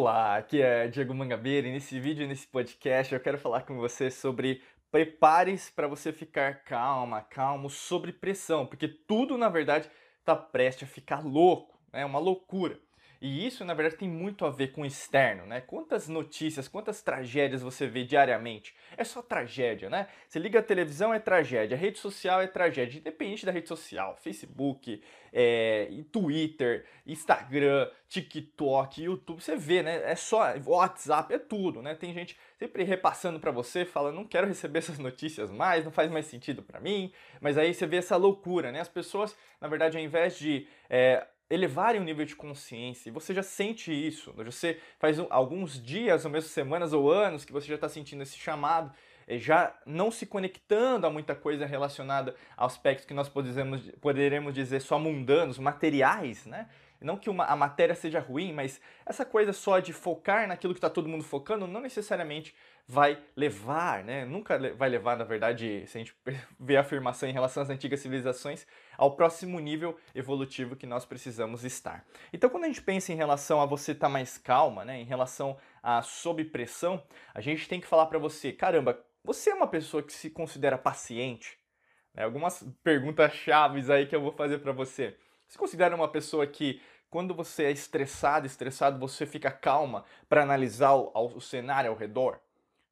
Olá, aqui é Diego Mangabeira e nesse vídeo, nesse podcast, eu quero falar com você sobre prepare-se para você ficar calma, calmo sobre pressão, porque tudo na verdade está prestes a ficar louco, é né? uma loucura. E isso, na verdade, tem muito a ver com o externo, né? Quantas notícias, quantas tragédias você vê diariamente? É só tragédia, né? Você liga a televisão, é tragédia. A rede social é tragédia. Independente da rede social, Facebook, é, Twitter, Instagram, TikTok, YouTube, você vê, né? É só WhatsApp, é tudo, né? Tem gente sempre repassando para você, fala, não quero receber essas notícias mais, não faz mais sentido para mim. Mas aí você vê essa loucura, né? As pessoas, na verdade, ao invés de... É, elevarem o nível de consciência, e você já sente isso, né? você faz alguns dias, ou mesmo semanas ou anos que você já está sentindo esse chamado, eh, já não se conectando a muita coisa relacionada a aspectos que nós poderemos, poderemos dizer só mundanos, materiais, né? Não que uma, a matéria seja ruim, mas essa coisa só de focar naquilo que está todo mundo focando não necessariamente vai levar, né? Nunca vai levar, na verdade, se a gente ver a afirmação em relação às antigas civilizações, ao próximo nível evolutivo que nós precisamos estar. Então, quando a gente pensa em relação a você estar tá mais calma, né? Em relação a sob pressão, a gente tem que falar para você, caramba, você é uma pessoa que se considera paciente? Né? Algumas perguntas chaves aí que eu vou fazer para você. Você considera uma pessoa que quando você é estressado, estressado, você fica calma para analisar o, o cenário ao redor?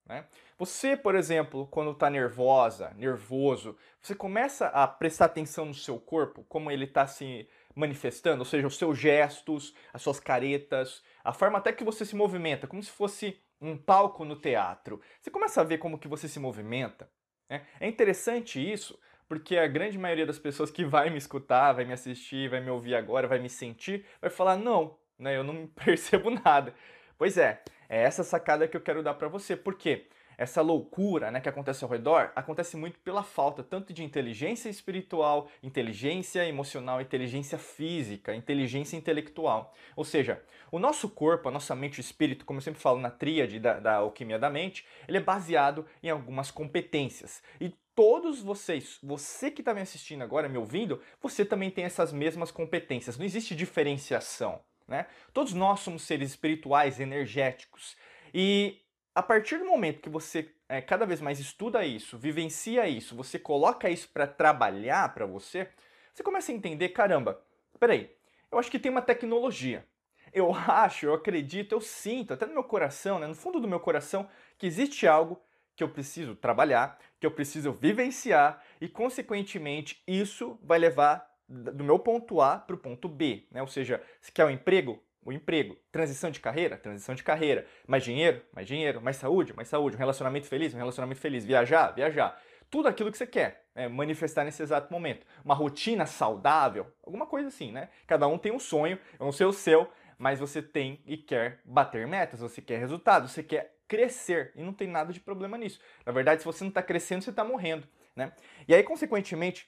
Né? Você, por exemplo, quando está nervosa, nervoso, você começa a prestar atenção no seu corpo, como ele está se manifestando, ou seja, os seus gestos, as suas caretas, a forma até que você se movimenta, como se fosse um palco no teatro. Você começa a ver como que você se movimenta. Né? É interessante isso, porque a grande maioria das pessoas que vai me escutar, vai me assistir, vai me ouvir agora, vai me sentir, vai falar, não, né, eu não percebo nada. Pois é, é essa sacada que eu quero dar para você, porque essa loucura né, que acontece ao redor acontece muito pela falta tanto de inteligência espiritual, inteligência emocional, inteligência física, inteligência intelectual. Ou seja, o nosso corpo, a nossa mente e o espírito, como eu sempre falo na tríade da, da alquimia da mente, ele é baseado em algumas competências. E todos vocês, você que está me assistindo agora, me ouvindo, você também tem essas mesmas competências. Não existe diferenciação. Né? Todos nós somos seres espirituais, energéticos. E a partir do momento que você é, cada vez mais estuda isso, vivencia isso, você coloca isso para trabalhar para você, você começa a entender, caramba, peraí, eu acho que tem uma tecnologia. Eu acho, eu acredito, eu sinto, até no meu coração, né, no fundo do meu coração, que existe algo que eu preciso trabalhar, que eu preciso vivenciar e, consequentemente, isso vai levar do meu ponto A para o ponto B, né? Ou seja, se quer um emprego, o emprego. Transição de carreira, transição de carreira. Mais dinheiro, mais dinheiro. Mais saúde, mais saúde. Um relacionamento feliz, um relacionamento feliz. Viajar, viajar. Tudo aquilo que você quer né? manifestar nesse exato momento. Uma rotina saudável, alguma coisa assim, né? Cada um tem um sonho, eu não sei o seu, mas você tem e quer bater metas, você quer resultados, você quer crescer e não tem nada de problema nisso. Na verdade, se você não está crescendo, você está morrendo, né? E aí, consequentemente,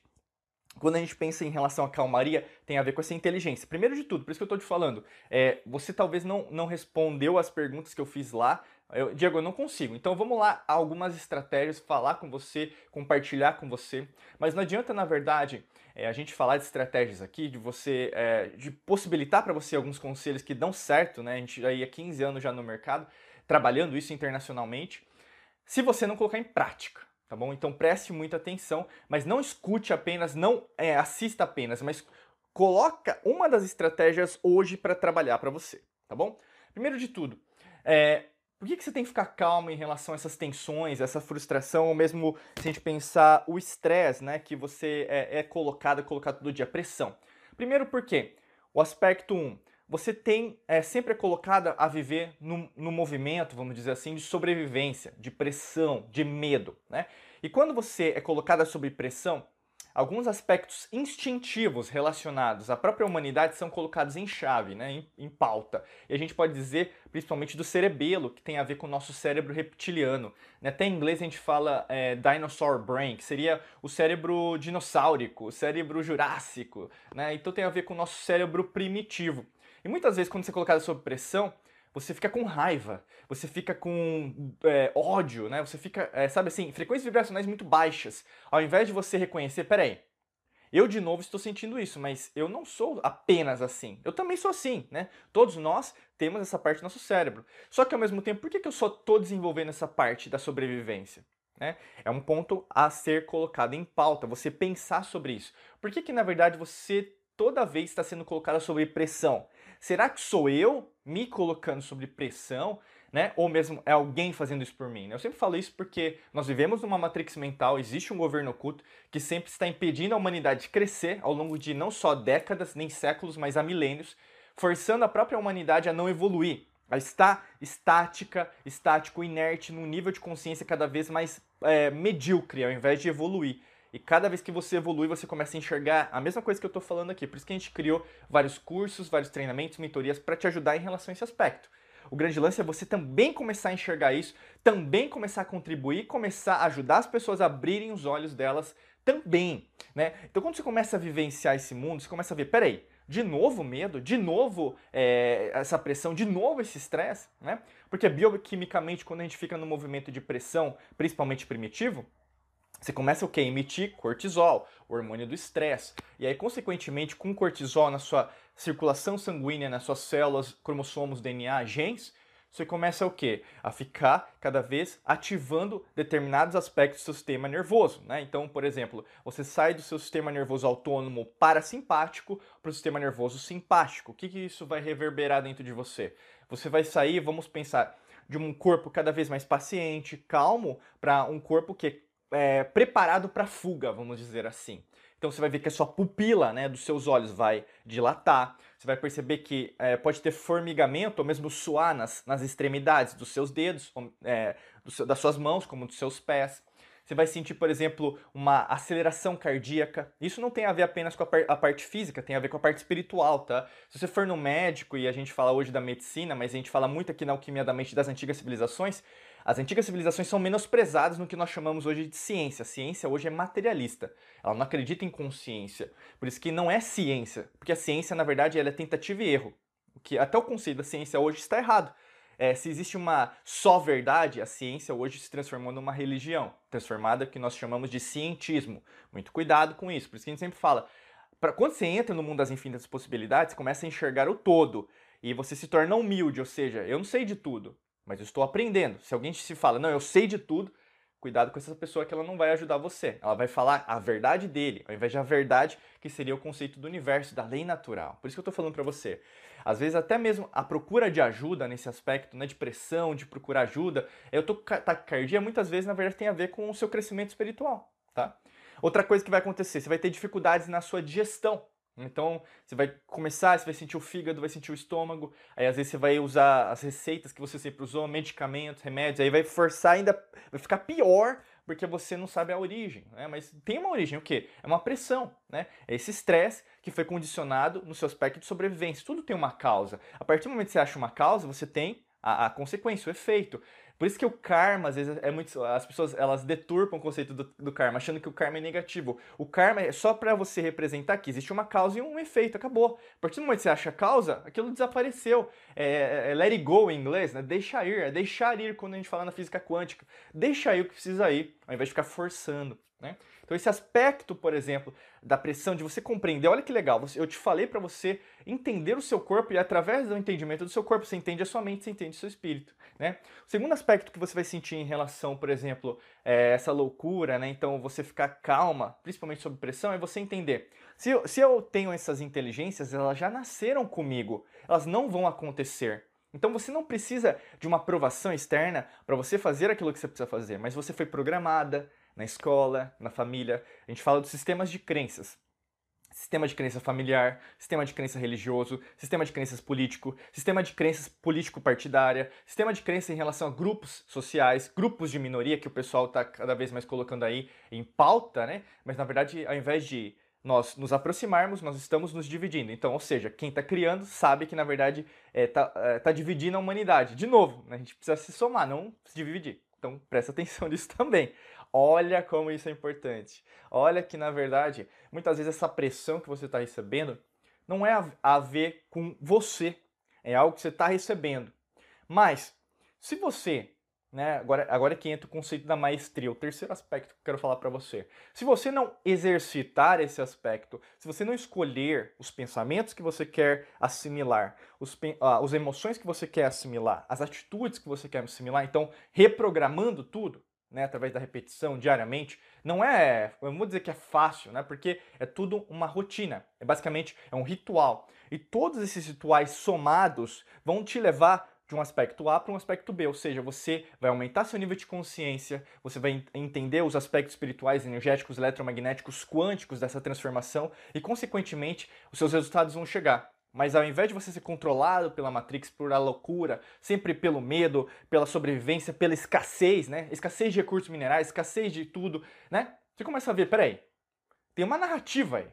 quando a gente pensa em relação à calmaria, tem a ver com essa inteligência. Primeiro de tudo, por isso que eu estou te falando, é, você talvez não, não respondeu as perguntas que eu fiz lá. Eu, Diego, eu não consigo. Então vamos lá, algumas estratégias, falar com você, compartilhar com você. Mas não adianta, na verdade, é, a gente falar de estratégias aqui, de você, é, de possibilitar para você alguns conselhos que dão certo, né? A gente já há 15 anos já no mercado, trabalhando isso internacionalmente, se você não colocar em prática tá bom? Então preste muita atenção, mas não escute apenas, não é, assista apenas, mas coloca uma das estratégias hoje para trabalhar para você, tá bom? Primeiro de tudo, é, por que, que você tem que ficar calmo em relação a essas tensões, essa frustração, ou mesmo se a gente pensar o estresse, né, que você é, é colocado, colocado todo dia, pressão? Primeiro porque o aspecto 1, um, você tem é, sempre é colocada a viver no, no movimento, vamos dizer assim, de sobrevivência, de pressão, de medo. Né? E quando você é colocada sob pressão, alguns aspectos instintivos relacionados à própria humanidade são colocados em chave, né, em, em, pauta. E a gente pode dizer principalmente do cerebelo, que tem a ver com o nosso cérebro reptiliano. Né? Até em inglês a gente fala é, dinosaur brain, que seria o cérebro dinossáurico, o cérebro jurássico. Né? Então tem a ver com o nosso cérebro primitivo. E muitas vezes, quando você é colocado sob pressão, você fica com raiva, você fica com é, ódio, né? Você fica, é, sabe assim, frequências vibracionais muito baixas. Ao invés de você reconhecer, peraí, Eu, de novo, estou sentindo isso, mas eu não sou apenas assim. Eu também sou assim, né? Todos nós temos essa parte do nosso cérebro. Só que, ao mesmo tempo, por que, que eu só estou desenvolvendo essa parte da sobrevivência? Né? É um ponto a ser colocado em pauta, você pensar sobre isso. Por que, que na verdade, você toda vez está sendo colocado sobre pressão? Será que sou eu me colocando sobre pressão? Né? Ou mesmo é alguém fazendo isso por mim. Eu sempre falo isso porque nós vivemos numa matrix mental, existe um governo oculto que sempre está impedindo a humanidade de crescer ao longo de não só décadas, nem séculos, mas há milênios, forçando a própria humanidade a não evoluir, a estar estática, estático, inerte, num nível de consciência cada vez mais é, medíocre, ao invés de evoluir. E cada vez que você evolui, você começa a enxergar a mesma coisa que eu estou falando aqui. Por isso que a gente criou vários cursos, vários treinamentos, mentorias para te ajudar em relação a esse aspecto. O grande lance é você também começar a enxergar isso, também começar a contribuir, começar a ajudar as pessoas a abrirem os olhos delas também, né? Então quando você começa a vivenciar esse mundo, você começa a ver, peraí, de novo medo, de novo é, essa pressão, de novo esse estresse, né? Porque bioquimicamente, quando a gente fica no movimento de pressão, principalmente primitivo, você começa o quê? Emitir cortisol, o hormônio do estresse. E aí, consequentemente, com cortisol na sua circulação sanguínea, nas suas células, cromossomos, DNA, genes, você começa o quê? A ficar cada vez ativando determinados aspectos do seu sistema nervoso. Né? Então, por exemplo, você sai do seu sistema nervoso autônomo parasimpático para o sistema nervoso simpático. O que, que isso vai reverberar dentro de você? Você vai sair, vamos pensar, de um corpo cada vez mais paciente, calmo, para um corpo que é preparado para fuga, vamos dizer assim. Então você vai ver que a sua pupila né, dos seus olhos vai dilatar, você vai perceber que é, pode ter formigamento ou mesmo suar nas, nas extremidades dos seus dedos, é, do das suas mãos, como dos seus pés. Você vai sentir, por exemplo, uma aceleração cardíaca. Isso não tem a ver apenas com a, par a, parte física, tem a ver com a parte espiritual, tá? Se você for no médico, e a gente fala hoje da medicina, mas a gente fala muito aqui na alquimia da mente das antigas civilizações, as antigas civilizações são menosprezadas no que nós chamamos hoje de ciência. A ciência hoje é materialista. Ela não acredita em consciência. Por isso que não é ciência, porque a ciência, na verdade, ela é tentativa e erro. Que até o conceito da ciência hoje está errado. É, se existe uma só verdade, a ciência hoje se transformou numa religião, transformada que nós chamamos de cientismo. Muito cuidado com isso. Por isso que a gente sempre fala, pra, quando você entra no mundo das infinitas possibilidades, começa a enxergar o todo. E você se torna humilde, ou seja, eu não sei de tudo mas eu estou aprendendo. Se alguém se fala, não, eu sei de tudo, cuidado com essa pessoa que ela não vai ajudar você. Ela vai falar a verdade dele, ao invés de a verdade que seria o conceito do universo, da lei natural. Por isso que eu estou falando para você. Às vezes até mesmo a procura de ajuda nesse aspecto, né, de pressão, de procurar ajuda, eu tô taquicardia muitas vezes na verdade tem a ver com o seu crescimento espiritual, tá? Outra coisa que vai acontecer, você vai ter dificuldades na sua digestão. Então, você vai começar, você vai sentir o fígado, vai sentir o estômago, aí às vezes você vai usar as receitas que você sempre usou, medicamentos, remédios, aí vai forçar ainda, vai ficar pior porque você não sabe a origem, né? Mas tem uma origem, o quê? É uma pressão, né? É esse estresse que foi condicionado no seu aspecto de sobrevivência. Tudo tem uma causa. A partir do momento que você acha uma causa, você tem a, a consequência, o efeito. Por isso que o karma, às vezes, é muito. As pessoas elas deturpam o conceito do, do karma, achando que o karma é negativo. O karma é só para você representar que existe uma causa e um efeito, acabou. A partir do momento que você acha a causa, aquilo desapareceu. É, é, é let it go em inglês, né? Deixa ir, é deixar ir quando a gente fala na física quântica. Deixa ir o que precisa ir, ao invés de ficar forçando, né? Então esse aspecto, por exemplo, da pressão, de você compreender, olha que legal, eu te falei para você entender o seu corpo e através do entendimento do seu corpo você entende a sua mente, você entende o seu espírito, né? O segundo aspecto que você vai sentir em relação, por exemplo, é essa loucura, né? Então você ficar calma, principalmente sob pressão, é você entender. Se eu, se eu tenho essas inteligências, elas já nasceram comigo, elas não vão acontecer. Então você não precisa de uma aprovação externa para você fazer aquilo que você precisa fazer, mas você foi programada, na escola, na família. A gente fala dos sistemas de crenças. Sistema de crença familiar, sistema de crença religioso, sistema de crenças político, sistema de crenças político-partidária, sistema de crença em relação a grupos sociais, grupos de minoria que o pessoal está cada vez mais colocando aí em pauta, né? Mas na verdade, ao invés de nós nos aproximarmos, nós estamos nos dividindo. Então, ou seja, quem está criando sabe que na verdade está é, tá, é, tá dividindo a humanidade. De novo, a gente precisa se somar, não se dividir. Então, presta atenção nisso também. Olha como isso é importante. Olha que, na verdade, muitas vezes essa pressão que você está recebendo não é a ver com você. É algo que você está recebendo. Mas, se você né? Agora, agora que entra o conceito da maestria, o terceiro aspecto que eu quero falar para você. Se você não exercitar esse aspecto, se você não escolher os pensamentos que você quer assimilar, os, ah, as emoções que você quer assimilar, as atitudes que você quer assimilar, então reprogramando tudo, né, através da repetição diariamente, não é, eu vou dizer que é fácil, né, porque é tudo uma rotina, é basicamente é um ritual. E todos esses rituais somados vão te levar de um aspecto A para um aspecto B, ou seja, você vai aumentar seu nível de consciência, você vai entender os aspectos espirituais, energéticos, eletromagnéticos, quânticos dessa transformação e, consequentemente, os seus resultados vão chegar. Mas ao invés de você ser controlado pela Matrix, por a loucura, sempre pelo medo, pela sobrevivência, pela escassez, né? Escassez de recursos minerais, escassez de tudo, né? Você começa a ver, peraí, tem uma narrativa aí.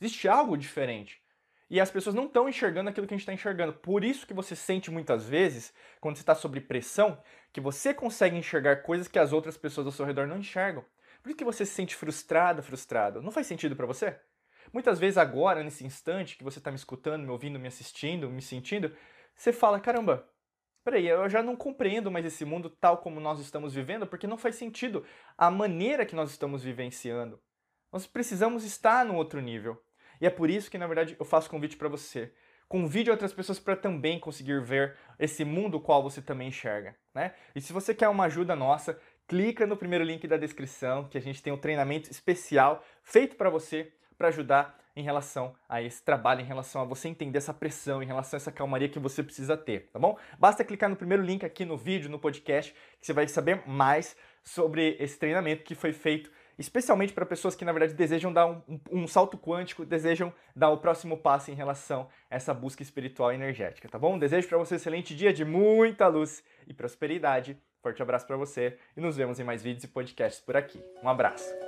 Existe algo diferente. E as pessoas não estão enxergando aquilo que a gente está enxergando. Por isso que você sente muitas vezes, quando você está sob pressão, que você consegue enxergar coisas que as outras pessoas ao seu redor não enxergam. Por isso que você se sente frustrado, frustrado. Não faz sentido para você? Muitas vezes agora, nesse instante que você está me escutando, me ouvindo, me assistindo, me sentindo, você fala, caramba, peraí, eu já não compreendo mais esse mundo tal como nós estamos vivendo, porque não faz sentido a maneira que nós estamos vivenciando. Nós precisamos estar no outro nível. E é por isso que, na verdade, eu faço convite para você. Convide outras pessoas para também conseguir ver esse mundo qual você também enxerga, né? E se você quer uma ajuda nossa, clica no primeiro link da descrição, que a gente tem um treinamento especial feito para você para ajudar em relação a esse trabalho, em relação a você entender essa pressão, em relação a essa calmaria que você precisa ter, tá bom? Basta clicar no primeiro link aqui no vídeo, no podcast, que você vai saber mais sobre esse treinamento que foi feito especialmente para pessoas que na verdade desejam dar um, um, um, salto quântico, desejam dar o próximo passo em relação a essa busca espiritual e energética, tá bom? Desejo para você um excelente dia de muita luz e prosperidade. Forte abraço para você e nos vemos em mais vídeos e podcasts por aqui. Um abraço.